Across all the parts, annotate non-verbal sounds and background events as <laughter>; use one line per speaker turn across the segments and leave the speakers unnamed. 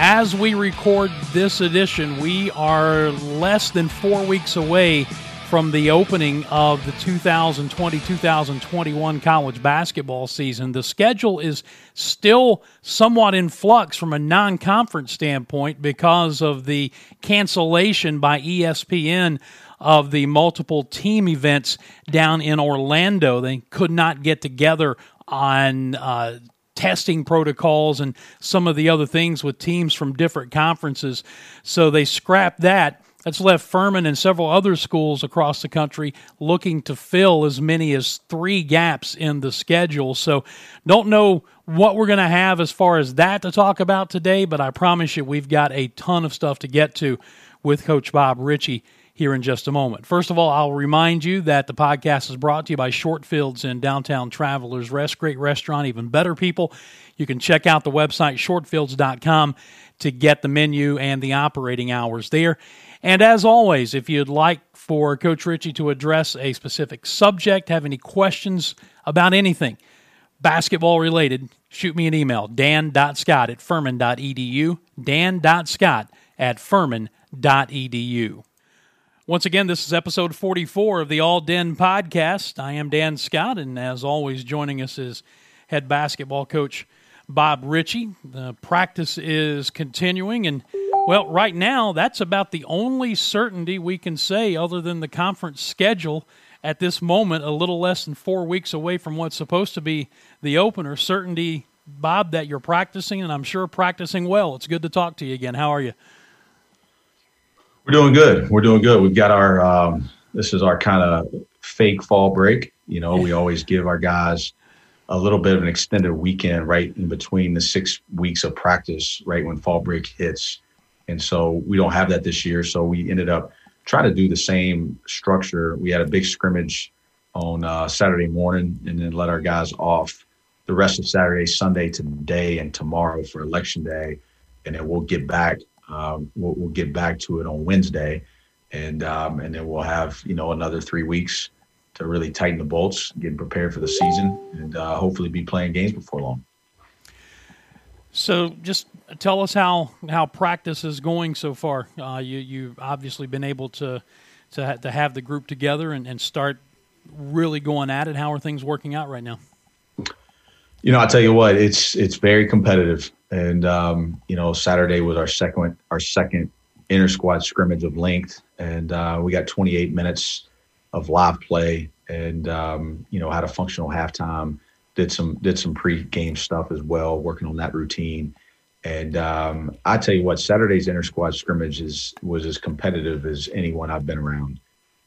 As we record this edition, we are less than four weeks away from the opening of the 2020 2021 college basketball season. The schedule is still somewhat in flux from a non conference standpoint because of the cancellation by ESPN of the multiple team events down in Orlando. They could not get together on. Uh, testing protocols and some of the other things with teams from different conferences. So they scrapped that that's left Furman and several other schools across the country looking to fill as many as three gaps in the schedule. So, don't know what we're going to have as far as that to talk about today, but I promise you we've got a ton of stuff to get to with Coach Bob Richey here in just a moment. First of all, I'll remind you that the podcast is brought to you by Shortfields in downtown Travelers Rest. Great restaurant, even better people. You can check out the website shortfields.com to get the menu and the operating hours there. And as always, if you'd like for Coach Richey to address a specific subject, have any questions about anything basketball related, shoot me an email, dan.scott at furman.edu, dan.scott at furman.edu. Once again, this is episode 44 of the All DIN podcast. I am Dan Scott, and as always, joining us is head basketball coach Bob Richey. The practice is continuing, and well, right now, that's about the only certainty we can say, other than the conference schedule at this moment, a little less than four weeks away from what's supposed to be the opener. Certainty, Bob, that you're practicing, and I'm sure practicing well. It's good to talk to you again. How are you?
We're doing good. We're doing good. We've got our, um, this is our kind of fake fall break. You know, we always give our guys a little bit of an extended weekend right in between the six weeks of practice, right when fall break hits and so we don't have that this year. So we ended up trying to do the same structure. We had a big scrimmage on uh, Saturday morning and then let our guys off the rest of Saturday, Sunday, today, and tomorrow for election day. And then we'll get back. Um, we'll, we'll, get back to it on Wednesday, and um, and then we'll have you know another three weeks to really tighten the bolts, get prepared for the season, and uh, hopefully be playing games before long.
So, just tell us how how practice is going so far. Uh, you you've obviously been able to to ha- to have the group together and, and start really going at it. How are things working out right now?
You know, I tell you what, it's it's very competitive, and um, you know, Saturday was our second our second inter squad scrimmage of length, and uh, we got 28 minutes of live play, and um, you know, had a functional halftime did some did some pre-game stuff as well, working on that routine. And um, I tell you what, Saturday's inter squad scrimmage is was as competitive as anyone I've been around,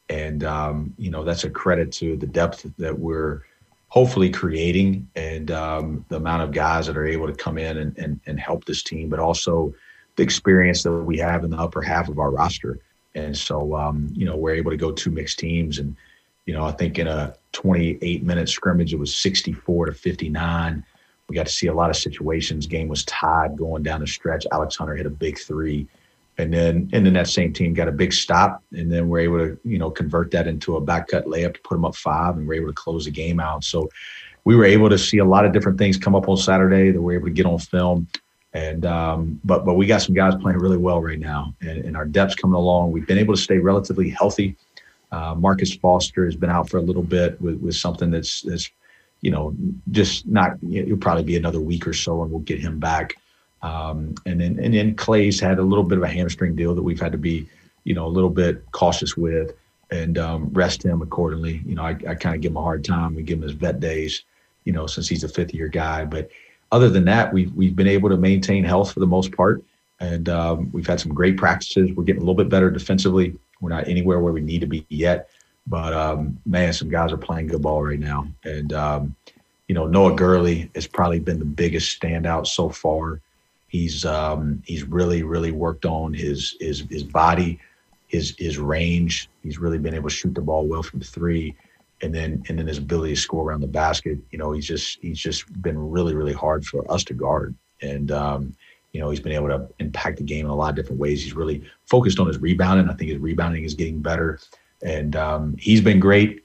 and um, you know that's a credit to the depth that we're hopefully creating and um, the amount of guys that are able to come in and, and, and help this team, but also the experience that we have in the upper half of our roster. And so, um, you know, we're able to go two mixed teams and you know, I think in a 28 minute scrimmage, it was 64 to 59. We got to see a lot of situations. Game was tied going down the stretch. Alex Hunter hit a big three. And then, and then that same team got a big stop, and then we're able to, you know, convert that into a back cut layup to put them up five, and we're able to close the game out. So, we were able to see a lot of different things come up on Saturday that we're able to get on film. And um, but but we got some guys playing really well right now, and, and our depth's coming along. We've been able to stay relatively healthy uh, Marcus Foster has been out for a little bit with, with something that's, that's, you know, just not, it'll probably be another week or so and we'll get him back. Um, and then, and then Clay's had a little bit of a hamstring deal that we've had to be, you know, a little bit cautious with and um, rest him accordingly. You know, I, I kind of give him a hard time. We give him his vet days, you know, since he's a fifth year guy. But other than that, we've, we've been able to maintain health for the most part. And um, we've had some great practices. We're getting a little bit better defensively. We're not anywhere where we need to be yet, but um, man, some guys are playing good ball right now. And um, you know, Noah Gurley has probably been the biggest standout so far. He's um, he's really really worked on his his his body, his his range. He's really been able to shoot the ball well from three, and then and then his ability to score around the basket. You know, he's just he's just been really really hard for us to guard. And um, you know, he's been able to impact the game in a lot of different ways. He's really focused on his rebounding. I think his rebounding is getting better, and um, he's been great.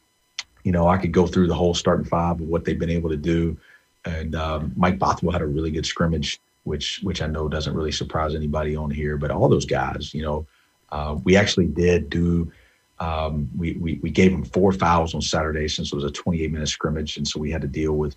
You know, I could go through the whole starting five of what they've been able to do. And um, Mike Bothwell had a really good scrimmage which which I know doesn't really surprise anybody on here. But all those guys, you know, uh, we actually did do. Um, we, we we gave them four fouls on Saturday since it was a 28 minute scrimmage, and so we had to deal with,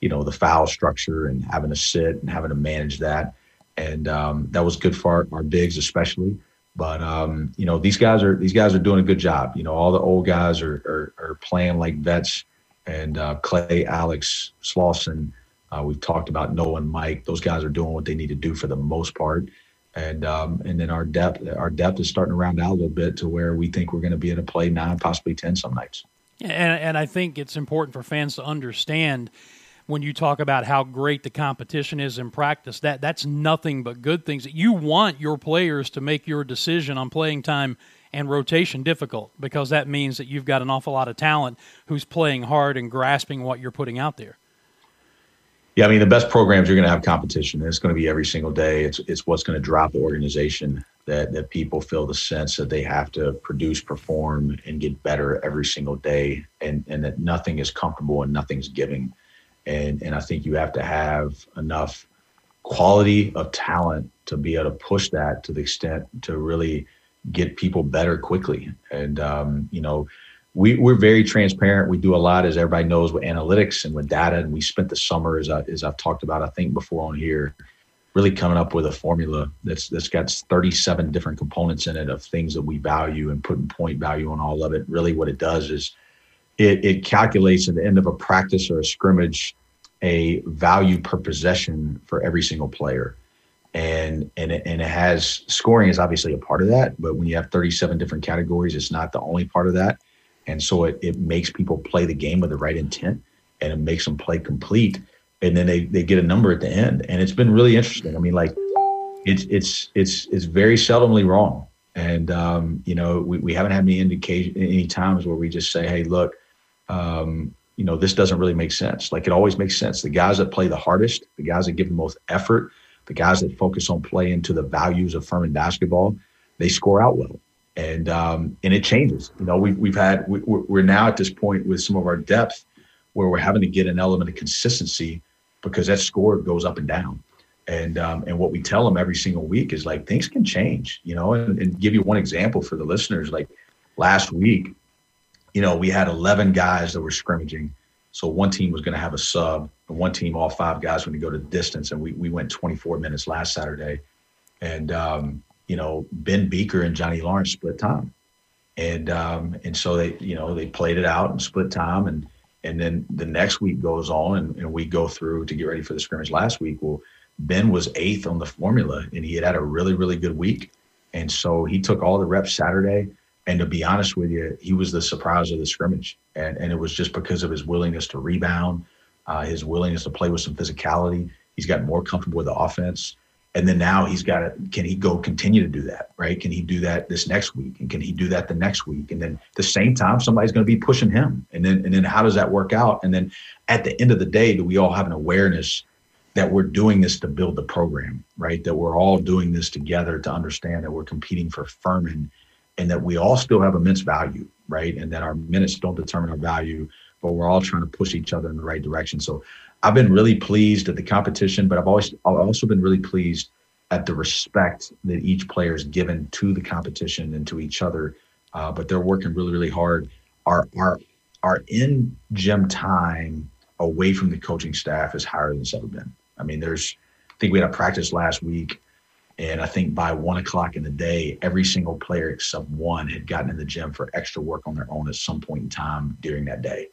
you know, the foul structure and having to sit and having to manage that, and um, that was good for our, our bigs especially. But um, you know, these guys are these guys are doing a good job. You know, all the old guys are are, are playing like vets, and uh, Clay, Alex, Slawson. Uh, we've talked about Noah and Mike. Those guys are doing what they need to do for the most part, and um, and then our depth our depth is starting to round out a little bit to where we think we're going to be able to play nine, possibly ten some nights.
And, and I think it's important for fans to understand when you talk about how great the competition is in practice, that that's nothing but good things. You want your players to make your decision on playing time and rotation difficult because that means that you've got an awful lot of talent who's playing hard and grasping what you're putting out there.
Yeah, I mean the best programs you're going to have competition. It's going to be every single day. It's it's what's going to drive the organization that that people feel the sense that they have to produce, perform, and get better every single day, and and that nothing is comfortable and nothing's giving and and I think you have to have enough quality of talent to be able to push that to the extent to really get people better quickly. And um, you know, we we're very transparent. We do a lot, as everybody knows, with analytics and with data. And we spent the summer, as I, as I've talked about, I think before on here, really coming up with a formula that's that's got 37 different components in it of things that we value and putting point value on all of it. Really, what it does is it, it calculates at the end of a practice or a scrimmage a value per possession for every single player. And and it, and it has scoring is obviously a part of that, but when you have 37 different categories, it's not the only part of that. And so it, it makes people play the game with the right intent and it makes them play complete. And then they, they get a number at the end. And it's been really interesting. I mean, like it's it's it's it's very seldomly wrong. And um, you know, we, we haven't had any indication any times where we just say, hey, look, um, you know, this doesn't really make sense. Like it always makes sense. The guys that play the hardest, the guys that give the most effort, the guys that focus on playing to the values of Furman basketball, they score out well. And um, and it changes. You know, we've we've had we, we're now at this point with some of our depth where we're having to get an element of consistency because that score goes up and down. And um, and what we tell them every single week is like things can change. You know, and, and give you one example for the listeners. Like last week, you know, we had 11 guys that were scrimmaging. So one team was going to have a sub, and one team, all five guys, were going to go to distance. And we, we went 24 minutes last Saturday. And, um, you know, Ben Beaker and Johnny Lawrence split time. And um, and so they, you know, they played it out and split time. And and then the next week goes on and, and we go through to get ready for the scrimmage last week. Well, Ben was eighth on the formula and he had had a really, really good week. And so he took all the reps Saturday and to be honest with you, he was the surprise of the scrimmage. And, and it was just because of his willingness to rebound, uh, his willingness to play with some physicality. He's gotten more comfortable with the offense. And then now he's got to, can he go continue to do that, right? Can he do that this next week? And can he do that the next week? And then the same time, somebody's going to be pushing him. And then, and then how does that work out? And then at the end of the day, do we all have an awareness that we're doing this to build the program, right? That we're all doing this together to understand that we're competing for Furman and that we all still have immense value, right? And that our minutes don't determine our value, but we're all trying to push each other in the right direction. So I've been really pleased at the competition, but I've always I've also been really pleased at the respect that each player is given to the competition and to each other. Uh, but they're working really, really hard. Our our our in gym time away from the coaching staff is higher than it's ever been. I mean, there's I think we had a practice last week and I think by one o'clock in the day, every single player except one had gotten in the gym for extra work on their own at some point in time during that day.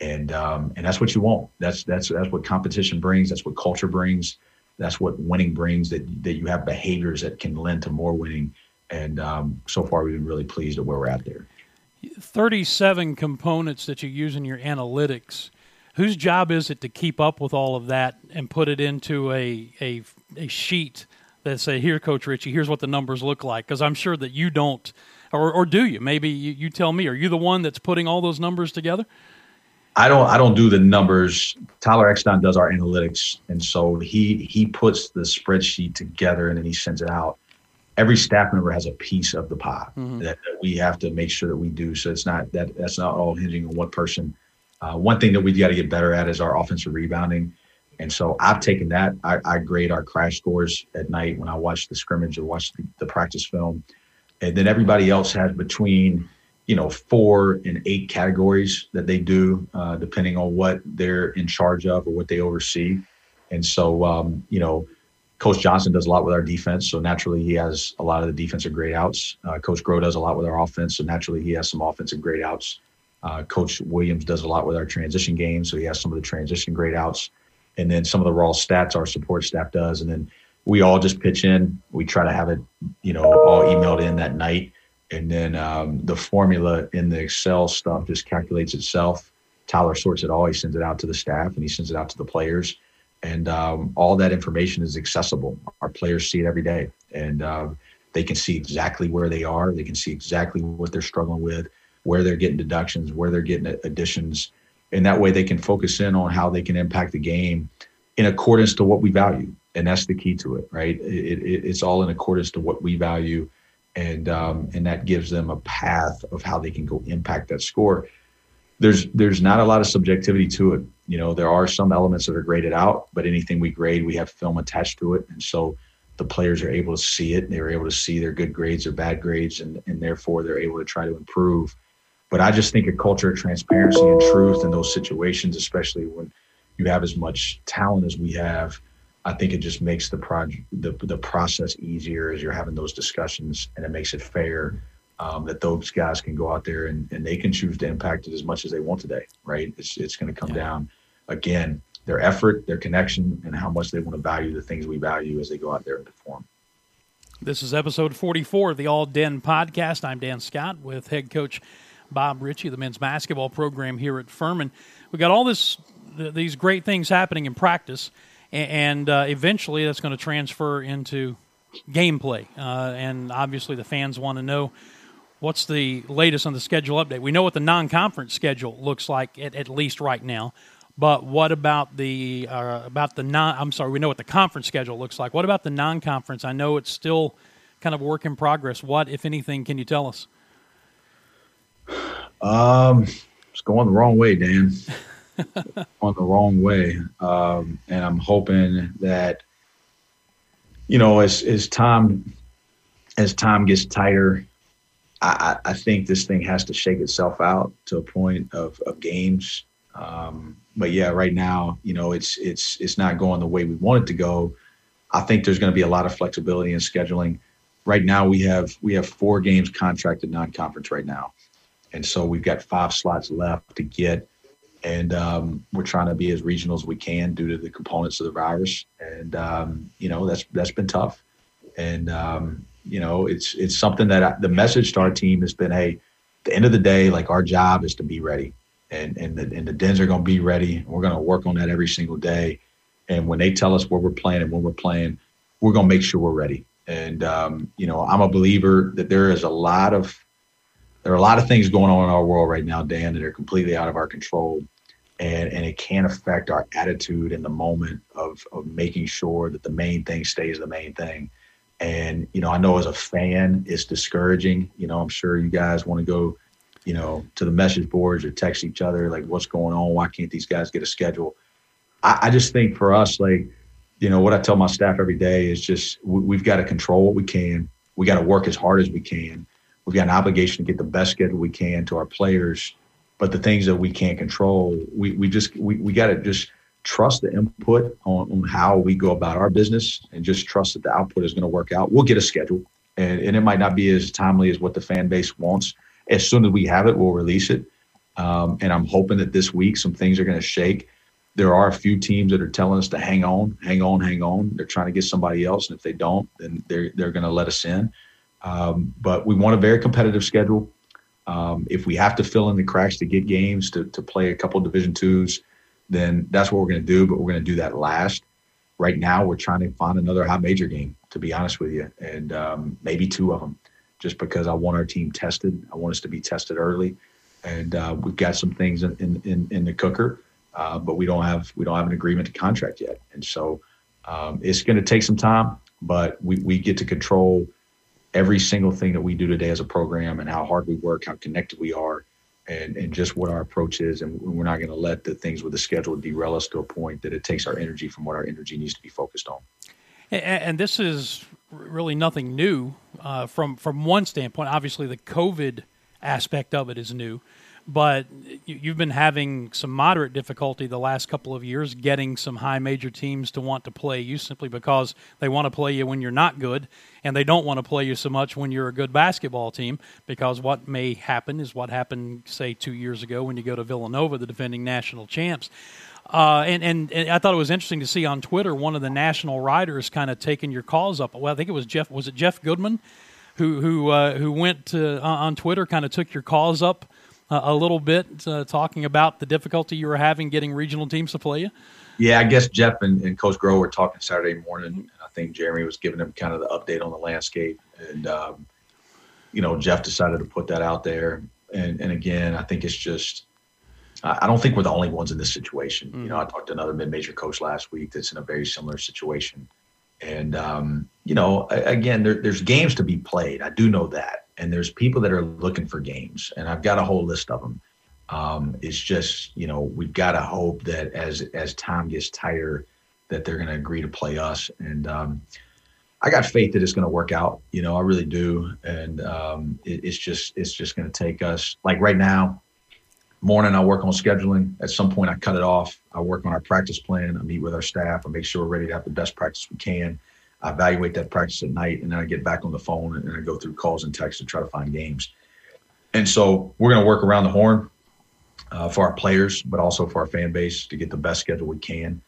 And um, and that's what you want. That's that's that's what competition brings. That's what culture brings. That's what winning brings. That that you have behaviors that can lend to more winning. And um, so far, we've been really pleased at where we're at there.
Thirty-seven components that you use in your analytics. Whose job is it to keep up with all of that and put it into a a, a sheet that say, "Here, Coach Richey, here's what the numbers look like." Because I'm sure that you don't, or, or do you? Maybe you, you tell me. Are you the one that's putting all those numbers together?
I don't. I don't do the numbers. Tyler Eckstein does our analytics, and so he he puts the spreadsheet together and then he sends it out. Every staff member has a piece of the pie mm-hmm. that, that, we have to make sure that we do. So it's not that that's not all hinging on one person. Uh, one thing that we've got to get better at is our offensive rebounding And so I've taken that. I, I grade our crash scores at night when I watch the scrimmage or watch the, the practice film. And then everybody else has between, you know, four and eight categories that they do, uh, depending on what they're in charge of or what they oversee. And so, um, you know, Coach Johnson does a lot with our defense, so naturally he has a lot of the defensive grade outs. Uh, Coach Groh does a lot with our offense, so naturally he has some offensive grade outs. Uh, Coach Williams does a lot with our transition game, so he has some of the transition grade outs and then some of the raw stats our support staff does, and then we all just pitch in. We try to have it, you know, all emailed in that night, and then um, the formula in the Excel stuff just calculates itself. Tyler sorts it all. He sends it out to the staff, and he sends it out to the players, and um, all that information is accessible. Our players see it every day, and uh, they can see exactly where they are. They can see exactly what they're struggling with, where they're getting deductions, where they're getting additions and that way they can focus in on how they can impact the game in accordance to what we value and that's the key to it right it, it, it's all in accordance to what we value and um, and that gives them a path of how they can go impact that score. There's there's not a lot of subjectivity to it. You know there are some elements that are graded out but anything we grade we have film attached to it. And so the players are able to see it. They're able to see their good grades or bad grades and, and therefore they're able to try to improve. But I just think a culture of transparency and truth in those situations, especially when you have as much talent as we have, I think it just makes the project the, the process easier as you're having those discussions and it makes it fair um, that those guys can go out there and, and they can choose to impact it as much as they want today, right? It's it's going to come yeah. down again their effort, their connection, and how much they want to value the things we value as they go out there and perform.
This is episode 44 of the All DIN podcast. I'm Dan Scott with head coach Bob Richey, the men's basketball program here at Furman. We got all this these great things happening in practice, and uh, eventually that's going to transfer into gameplay. Uh, and obviously, the fans want to know what's the latest on the schedule update. We know what the non-conference schedule looks like at, at least right now. But what about the uh, about the non? I'm sorry, we know what the conference schedule looks like. What about the non-conference? I know it's still kind of work in progress. What, if anything, can you tell us?
Um, it's going the wrong way, Dan. <laughs> <laughs> on the wrong way, um, and I'm hoping that you know as as time as time gets tighter, I, I think this thing has to shake itself out to a point of of games. Um, but yeah, right now, you know, it's it's it's not going the way we want it to go. I think there's going to be a lot of flexibility in scheduling. Right now, we have we have four games contracted non-conference right now and so we've got five slots left to get and um, we're trying to be as regional as we can due to the components of the virus. And um, you know that's that's been tough. And um, you know it's it's something that I, the message to our team has been hey the end of the day like our job is to be ready. And and the, and the dens are going to be ready. We're going to work on that every single day. And when they tell us where we're playing and when we're playing we're going to make sure we're ready. And um, you know i'm a believer that there is a lot of there are a lot of things going on in our world right now, Dan, that are completely out of our control. And, and it can affect our attitude in the moment of, of making sure that the main thing stays the main thing. And, you know, I know as a fan, it's discouraging. You know, I'm sure you guys want to go, you know, to the message boards or text each other, like, what's going on? Why can't these guys get a schedule? I, I just think for us, like, you know, what I tell my staff every day is just we, we've got to control what we can. We got to work as hard as we can we've got an obligation to get the best schedule we can to our players. But the things that we can't control, we, we just we, we got to just trust the input on, on how we go about our business and just trust that the output is going to work out. We'll get a schedule, and, and it might not be as timely as what the fan base wants. As soon as we have it, we'll release it. Um, and I'm hoping that this week some things are going to shake. There are a few teams that are telling us to hang on, hang on, hang on. They're trying to get somebody else, and if they don't, then they're they're going to let us in. Um, but we want a very competitive schedule. Um, if we have to fill in the cracks to get games to, to play a couple Division twos, then that's what we're going to do. But we're going to do that last. Right now, we're trying to find another high major game. To be honest with you, and um, maybe two of them, just because I want our team tested. I want us to be tested early, and uh, we've got some things in in, in the cooker, uh, but we don't have we don't have an agreement to contract yet, and so um, it's going to take some time. But we we get to control every single thing that we do today as a program and how hard we work, how connected we are. and, and just what our approach is. And we're not going to let the things with the schedule derail us to a point that it takes our energy from what our energy needs to be focused on.
And, and this is really nothing new uh, from from one standpoint. Obviously, the COVID aspect of it is new, but you've been having some moderate difficulty the last couple of years getting some high major teams to want to play you simply because they want to play you when you're not good and they don't want to play you so much when you're a good basketball team because what may happen is what happened say 2 years ago when you go to Villanova the defending national champs uh, and, and, and, I thought it was interesting to see on Twitter one of the national writers kind of taking your calls up. Well, I think it was Jeff. Was it Jeff Goodman, who who uh, who went to, uh, on Twitter, kind of took your calls up a little bit, uh, talking about the difficulty you were having getting regional teams to play you?
Yeah, I guess Jeff and, and Coach Groh were talking Saturday morning. And I think Jeremy was giving them kind of the update on the landscape. And, um, you know, Jeff decided to put that out there. And, and again, I think it's just, I don't think we're the only ones in this situation. Mm. You know, I talked to another mid-major coach last week that's in a very similar situation. And, um, you know, again, there, there's games to be played. I do know that and there's people that are looking for games, and I've got a whole list of them. Um, it's just you know we've got to hope that as as time gets tighter, that they're going to agree to play us, and um, I got faith that it's going to work out. You know, I really do, and um, it, it's just it's just going to take us like right now. Morning, I work on scheduling. At some point, I cut it off. I work on our practice plan. I meet with our staff. I make sure we're ready to have the best practice we can I evaluate that practice at night, and then I get back on the phone and I go through calls and texts to try to find games. And so we're going to work around the horn uh, for our players, but also for our fan base to get the best schedule we can.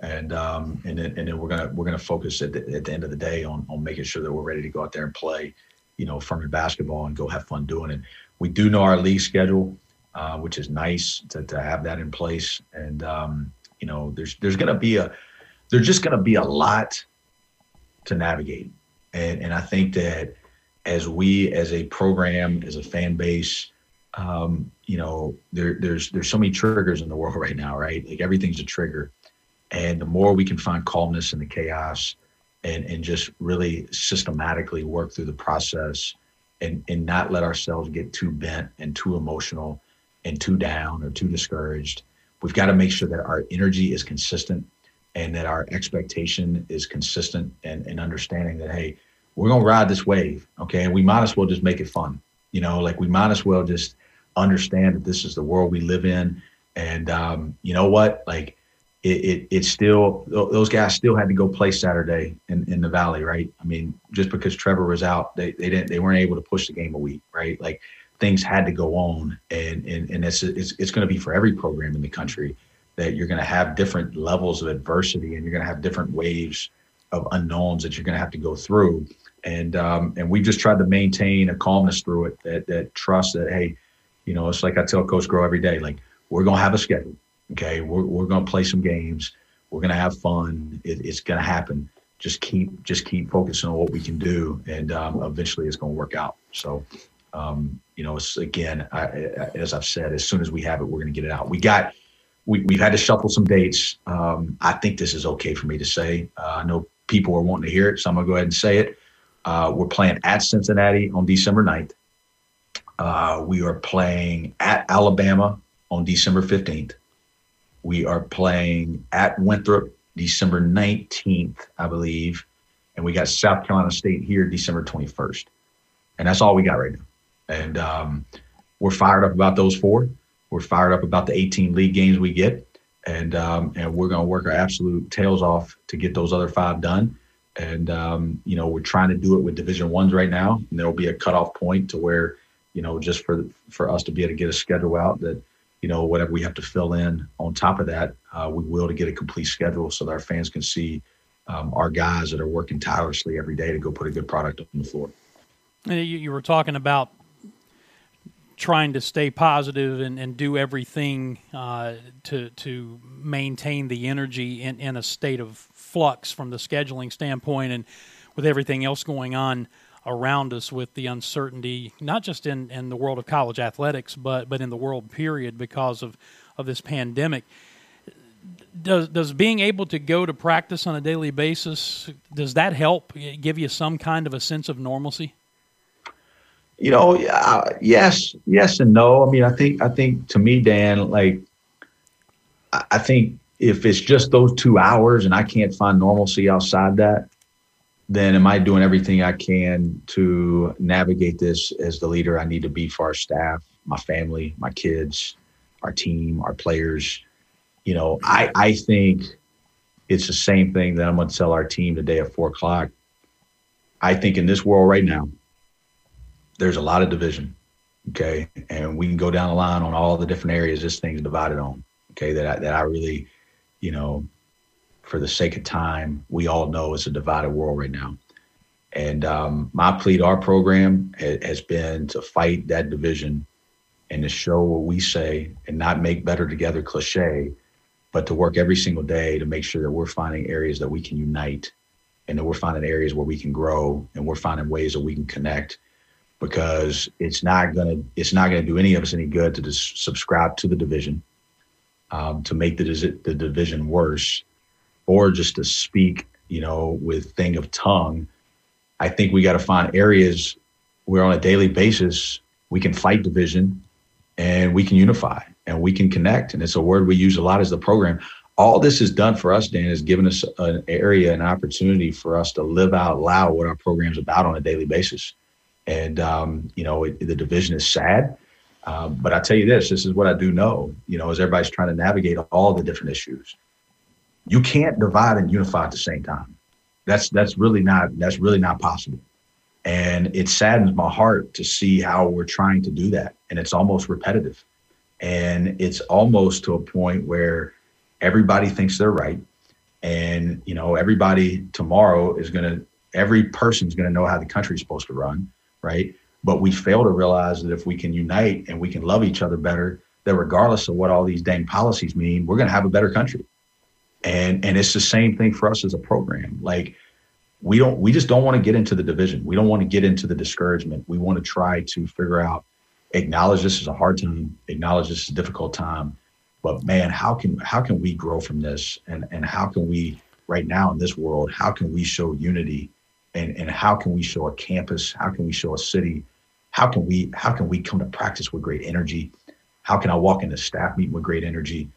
And um, and then, and then we're gonna we're gonna focus at the, at the end of the day on on making sure that we're ready to go out there and play, you know, Furman basketball and go have fun doing it. We do know our league schedule, uh, which is nice to, to have that in place. And um, you know, there's there's gonna be a there's just gonna be a lot to navigate. And, and I think that as we, as a program, as a fan base, um, you know, there, there's there's so many triggers in the world right now, right? Like everything's a trigger, and the more we can find calmness in the chaos, and and just really systematically work through the process, and and not let ourselves get too bent and too emotional, and too down or too discouraged. We've got to make sure that our energy is consistent and that our expectation is consistent and, and understanding that hey we're going to ride this wave okay? And we might as well just make it fun you know? Like we might as well just understand that this is the world we live in. And um, you know what? Like it, it it's still those guys still had to go play saturday in, in the valley right? I mean just because trevor was out they, they didn't they weren't able to push the game a week right? Like things had to go on. And and, and it's it's, it's going to be for every program in the country that you're going to have different levels of adversity and you're going to have different waves of unknowns that you're going to have to go through. And um, and we just tried to maintain a calmness through it, that that trust that hey, you know, it's like I tell Coach Groh every day, like we're going to have a schedule. Okay, we're we're going to play some games. We're going to have fun. It, it's going to happen. Just keep just keep focusing on what we can do, and um, eventually it's going to work out. So. Um, you know, it's again, I, as I've said, as soon as we have it, we're going to get it out. We got we, we've had to shuffle some dates. Um, I think this is okay for me to say. Uh, I know people are wanting to hear it, so I'm going to go ahead and say it. Uh, we're playing at Cincinnati on December 9th. Uh, we are playing at Alabama on December 15th. We are playing at Winthrop December 19th, I believe. And we got South Carolina State here December 21st. And that's all we got right now. And um, we're fired up about those four. We're fired up about the 18 league games we get, and um, and we're going to work our absolute tails off to get those other five done. And um, you know, we're trying to do it with Division ones right now, and there will be a cutoff point to where, you know, just for for us to be able to get a schedule out that, you know, whatever we have to fill in on top of that, uh, we will to get a complete schedule so that our fans can see um, our guys that are working tirelessly every day to go put a good product on the floor.
You, you were talking about trying to stay positive and, and do everything uh, to to maintain the energy in, in a state of flux from the scheduling standpoint and with everything else going on around us with the uncertainty not just in, in the world of college athletics but but in the world period because of, of this pandemic. Does does being able to go to practice on a daily basis does that help give you some kind of a sense of normalcy
You know, uh, yes, yes, and no. I mean, I think, I think to me, Dan, like, I, I think if it's just those two hours and I can't find normalcy outside that, then am I doing everything I can to navigate this as the leader I need to be for our staff, my family, my kids, our team, our players? You know, I, I think it's the same thing that I'm going to tell our team today at four o'clock. I think in this world right now, there's a lot of division. Okay. And we can go down the line on all the different areas this thing's divided on. Okay. That I, that I really, you know, for the sake of time, we all know it's a divided world right now. And um, my plea to our program ha- has been to fight that division and to show what we say and not make better together cliche, but to work every single day to make sure that we're finding areas that we can unite and that we're finding areas where we can grow and we're finding ways that we can connect because it's not gonna it's not gonna do any of us any good to just subscribe to the division um, to make the, the division worse or just to speak, you know, with thing of tongue. I think we got to find areas where on a daily basis we can fight division and we can unify and we can connect. And it's a word we use a lot as the program. All this is done for us, Dan, is given us an area, an opportunity for us to live out loud what our program's about on a daily basis. And, um, you know, it, the division is sad. Um, but I tell you this, this is what I do know, you know, as everybody's trying to navigate all the different issues you can't divide and unify at the same time. That's that's really not that's really not possible. And it saddens my heart to see how we're trying to do that. And it's almost repetitive. And it's almost to a point where everybody thinks they're right. And, you know, everybody tomorrow is going to, every person's going to know how the country's supposed to run, right? But we fail to realize that if we can unite and we can love each other better, that regardless of what all these dang policies mean, we're going to have a better country. And and it's the same thing for us as a program. Like we don't we just don't want to get into the division. We don't want to get into the discouragement. We want to try to figure out acknowledge this is a hard time acknowledge this is a difficult time but man how can how can we grow from this? And and how can we right now in this world how can we show unity and and how can we show a campus how can we show a city how can we how can we come to practice with great energy how can i walk into staff meeting with great energy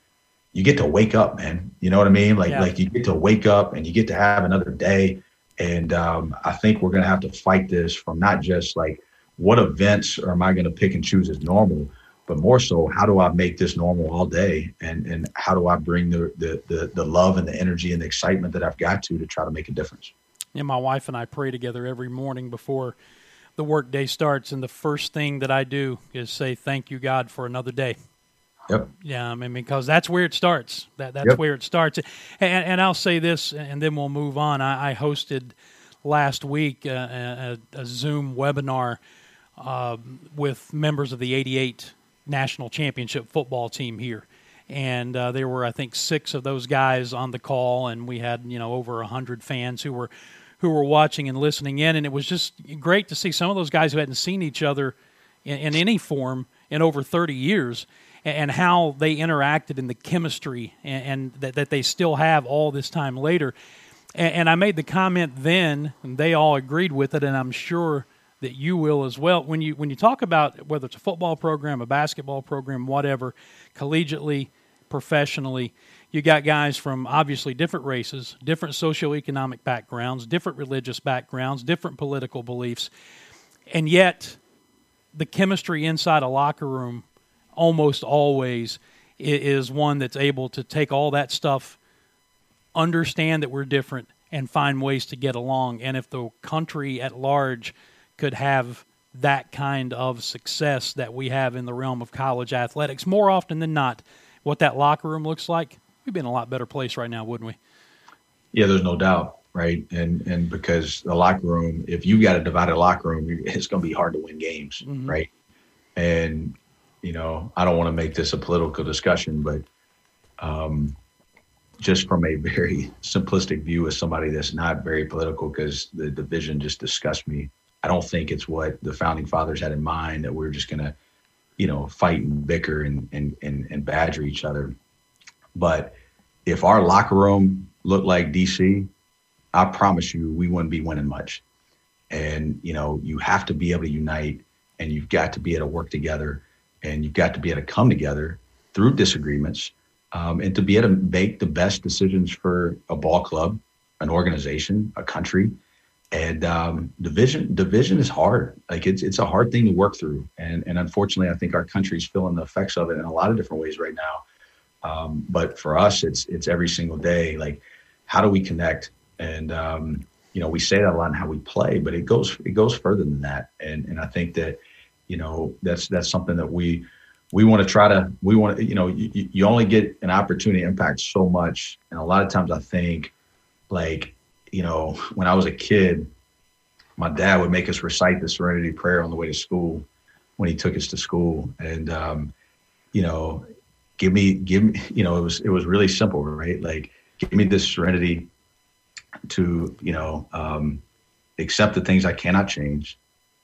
you get to wake up, man. You know what I mean? Like yeah. like you get to wake up and you get to have another day. And um, I think we're gonna have to fight this from not just like what events am I gonna pick and choose as normal, but more so how do I make this normal all day and and how do I bring the the the, the love and the energy and the excitement that I've got to to try to make a difference.
Yeah, my wife and I pray together every morning before the workday starts, and the first thing that I do is say, "Thank you, God, for another day."
Yep.
Yeah, I mean because that's where it starts. That that's yep. where it starts. And, and, I'll say this, and then we'll move on. I, I hosted last week a, a, a Zoom webinar uh, with members of the '88 national championship football team here, and uh, there were I think six of those guys on the call, and we had you know over a hundred fans who were who were watching and listening in, and it was just great to see some of those guys who hadn't seen each other in, in any form in over 30 years and how they interacted in the chemistry and, and that, that they still have all this time later. And, and I made the comment then, and they all agreed with it, and I'm sure that you will as well. When you when you talk about whether it's a football program, a basketball program, whatever, collegiately, professionally, you got guys from obviously different races, different socioeconomic backgrounds, different religious backgrounds, different political beliefs, and yet the chemistry inside a locker room almost always is one that's able to take all that stuff, understand that we're different, and find ways to get along. And if the country at large could have that kind of success that we have in the realm of college athletics, more often than not, what that locker room looks like, we'd be in a lot better place right now, wouldn't we?
Yeah, there's no doubt, right? And and because the locker room, if you got a divided locker room, it's going to be hard to win games, mm-hmm. right? And you know, I don't want to make this a political discussion, but um, just from a very <laughs> simplistic view as somebody that's not very political, because the division just disgusts me. I don't think it's what the founding fathers had in mind that we're just going to, you know, fight and bicker and, and, and, and badger each other. But if our locker room looked like DC, I promise you we wouldn't be winning much. And, you know, you have to be able to unite and you've got to be able to work together, and you've got to be able to come together through disagreements, um, and to be able to make the best decisions for a ball club, an organization, a country. And um, division division is hard. Like it's it's a hard thing to work through, and and unfortunately, I think our country's feeling the effects of it in a lot of different ways right now. Um, but for us, it's it's every single day. Like, how do we connect? And um, you know, we say that a lot in how we play, but it goes it goes further than that. And and I think that you know that's that's something that we we want to try to we want to you know you, you only get an opportunity to impact so much, and a lot of times I think like you know when I was a kid, my dad would make us recite the Serenity Prayer on the way to school when he took us to school, and um, you know give me give me you know it was it was really simple right? Like give me this serenity to you know um, accept the things i cannot change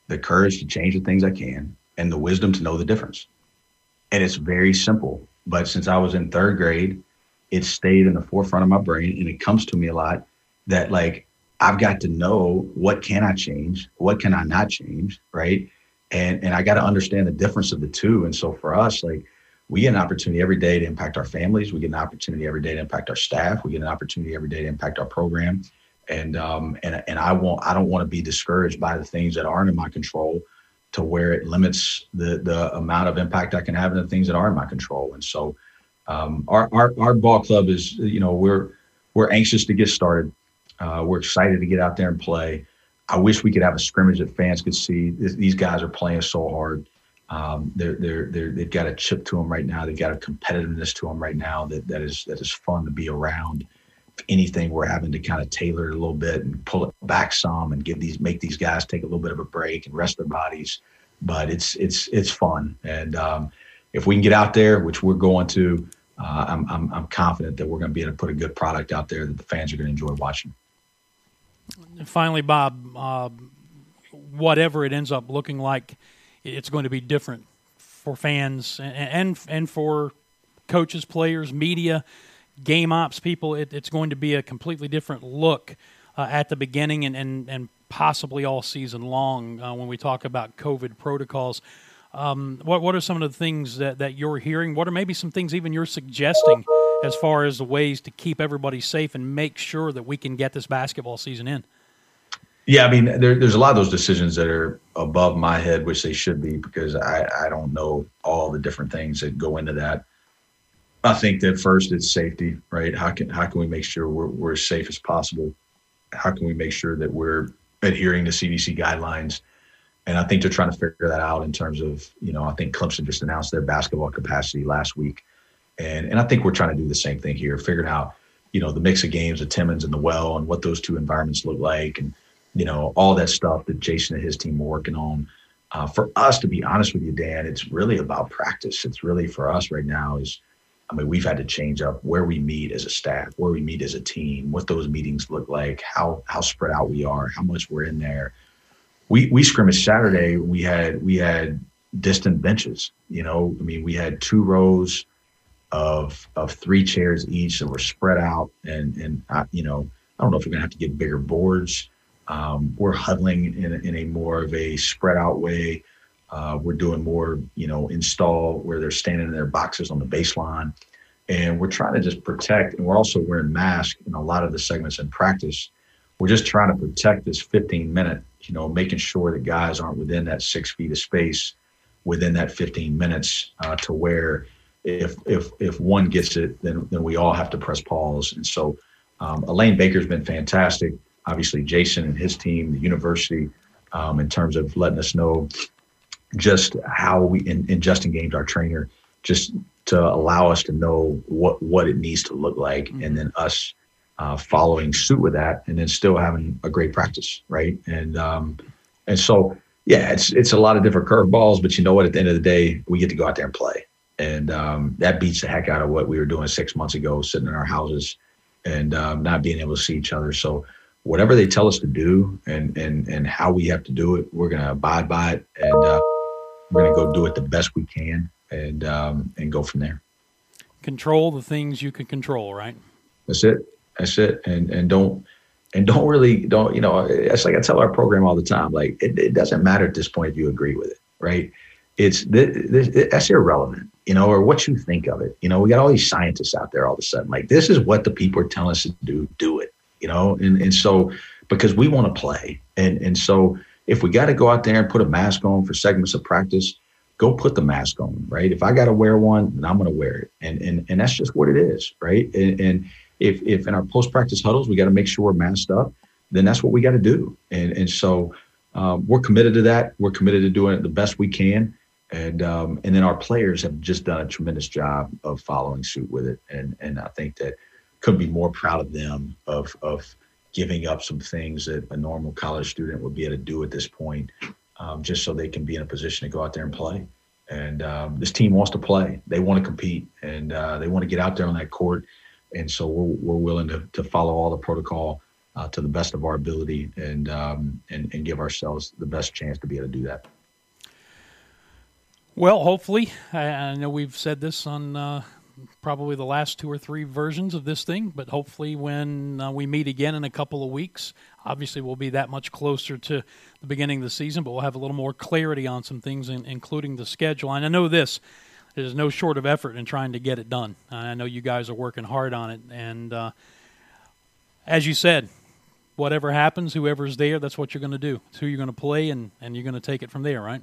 the courage to change the things i can and the wisdom to know the difference. And it's very simple but since i was in third grade it stayed in the forefront of my brain and it comes to me a lot that like i've got to know what can i change what can i not change right? And and i got to understand the difference of the two. And so for us like we get an opportunity every day to impact our families. We get an opportunity every day to impact our staff. We get an opportunity every day to impact our program. And um, and and I want I don't want to be discouraged by the things that aren't in my control to where it limits the the amount of impact I can have in the things that are in my control. And so um, our, our our ball club is you know we're we're anxious to get started. Uh, we're excited to get out there and play. I wish we could have a scrimmage that fans could see. These guys are playing so hard. Um, they're, they're, they're, they've got a chip to them right now. They've got a competitiveness to them right now that, that is that is fun to be around. If anything, we're having to kind of tailor it a little bit and pull it back some and give these make these guys take a little bit of a break and rest their bodies. But it's it's it's fun, and um, if we can get out there, which we're going to, uh, I'm, I'm I'm confident that we're going to be able to put a good product out there that the fans are going to enjoy watching.
Finally, Bob, uh, whatever it ends up looking like it's going to be different for fans and and, and for coaches, players, media, game ops people. It, it's going to be a completely different look uh, at the beginning and, and, and possibly all season long uh, when we talk about COVID protocols. Um, what what are some of the things that, that you're hearing? What are maybe some things even you're suggesting as far as the ways to keep everybody safe and make sure that we can get this basketball season in?
Yeah, I mean, there, there's a lot of those decisions that are above my head, which they should be, because I, I don't know all the different things that go into that. I think that first it's safety, right? How can how can we make sure we're, we're as safe as possible? How can we make sure that we're adhering to CDC guidelines? And I think they're trying to figure that out in terms of, you know, I think Clemson just announced their basketball capacity last week. And and I think we're trying to do the same thing here, figuring out, you know, the mix of games, the Timmons and the well, and what those two environments look like. And you know, all that stuff that Jason and his team were working on. Uh, for us, to be honest with you, Dan, it's really about practice. It's really for us right now is, I mean, we've had to change up where we meet as a staff, where we meet as a team, what those meetings look like, how how spread out we are, how much we're in there. We we scrimmaged Saturday. We had we had distant benches. You know, I mean, we had two rows of of three chairs each that were spread out, and and I, you know, I don't know if we're gonna have to get bigger boards um, we're huddling in, in a more of a spread out way. Uh, we're doing more, you know, install where they're standing in their boxes on the baseline. And we're trying to just protect, and we're also wearing masks in a lot of the segments in practice. We're just trying to protect this 15 minute, you know, making sure that guys aren't within that six feet of space within that 15 minutes uh, to where if if if one gets it, then then we all have to press pause. And so um, Elaine Baker's been fantastic obviously Jason and his team, the university, um, in terms of letting us know just how we in, in Justin Games, our trainer, just to allow us to know what what it needs to look like, mm-hmm. and then us uh, following suit with that, and then still having a great practice, right? And um, and so yeah, it's it's a lot of different curveballs, but you know what? At the end of the day, we get to go out there and play, and um, that beats the heck out of what we were doing six months ago, sitting in our houses and um, not being able to see each other. So whatever they tell us to do and and and how we have to do it, we're going to abide by it, and uh, we're going to go do it the best we can, and um, and go from there.
Control the things you can control, right?
That's it. That's it. And and don't and don't really don't you know. It's like I tell our program all the time. Like it, it doesn't matter at this point if you agree with it. right? It's that's irrelevant, you know, or what you think of it. You know, we got all these scientists out there all of a sudden. Like this is what the people are telling us to do. Do it, you know, and and so because we want to play, and and so if we got to go out there and put a mask on for segments of practice, go put the mask on, right? If I got to wear one, then I'm going to wear it, and and and that's just what it is, right? And, and if if in our post practice huddles we got to make sure we're masked up, then that's what we got to do, and and so um, we're committed to that. We're committed to doing it the best we can, and um, and then our players have just done a tremendous job of following suit with it, and and I think that could be more proud of them of of giving up some things that a normal college student would be able to do at this point, um, just so they can be in a position to go out there and play. And um, this team wants to play; they want to compete, and uh, they want to get out there on that court. And so we're we're willing to to follow all the protocol uh, to the best of our ability, and um, and and give ourselves the best chance to be able to do that.
Well, hopefully, I, know we've said this on uh, probably the last two or three versions of this thing, but hopefully, when uh, we meet again in a couple of weeks, obviously we'll be that much closer to the beginning of the season, but we'll have a little more clarity on some things, in, including the schedule. And I know this. There's no short of effort in trying to get it done. I know you guys are working hard on it, and uh, as you said, whatever happens, whoever's there, that's what you're going to do. It's who you're going to play, and, and you're going to take it from there, right?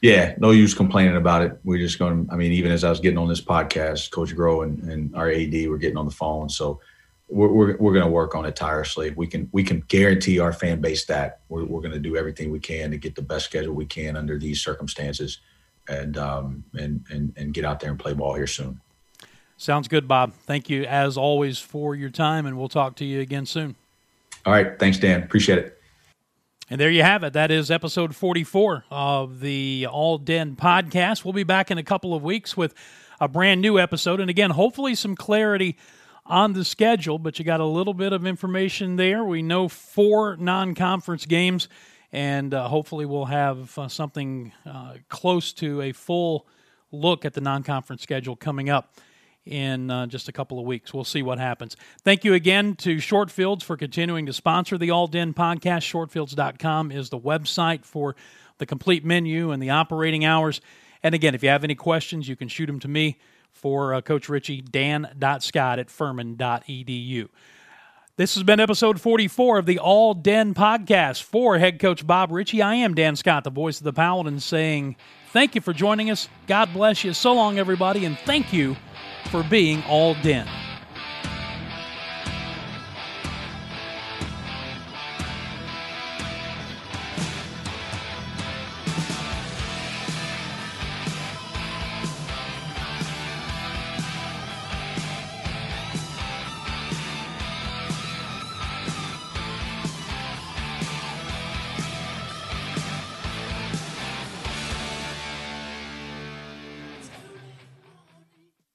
Yeah, no use complaining about it. We're just going. I mean, even as I was getting on this podcast, Coach Groh and, and our AD were getting on the phone. So we're we're, we're going to work on it tirelessly. We can we can guarantee our fan base that we're we're going to do everything we can to get the best schedule we can under these circumstances, and um and and and get out there and play ball here soon.
Sounds good, Bob. Thank you as always for your time, and we'll talk to you again soon.
All right, thanks, Dan. Appreciate it.
And there you have it. That is episode 44 of the All DIN podcast. We'll be back in a couple of weeks with a brand new episode. And again, hopefully some clarity on the schedule, but you got a little bit of information there. We know four non conference games, and uh, hopefully we'll have uh, something uh, close to a full look at the non conference schedule coming up in uh, just a couple of weeks. We'll see what happens. Thank you again to Shortfields for continuing to sponsor the All DIN podcast. Shortfields.com is the website for the complete menu and the operating hours. And again, if you have any questions, you can shoot them to me for uh, Coach Richey, dan.scott at furman.edu. This has been episode 44 of the All DIN podcast for head coach Bob Richey, I am Dan Scott, the voice of the Paladins, saying thank you for joining us. God bless you. So long, everybody, and thank you for being All DIN.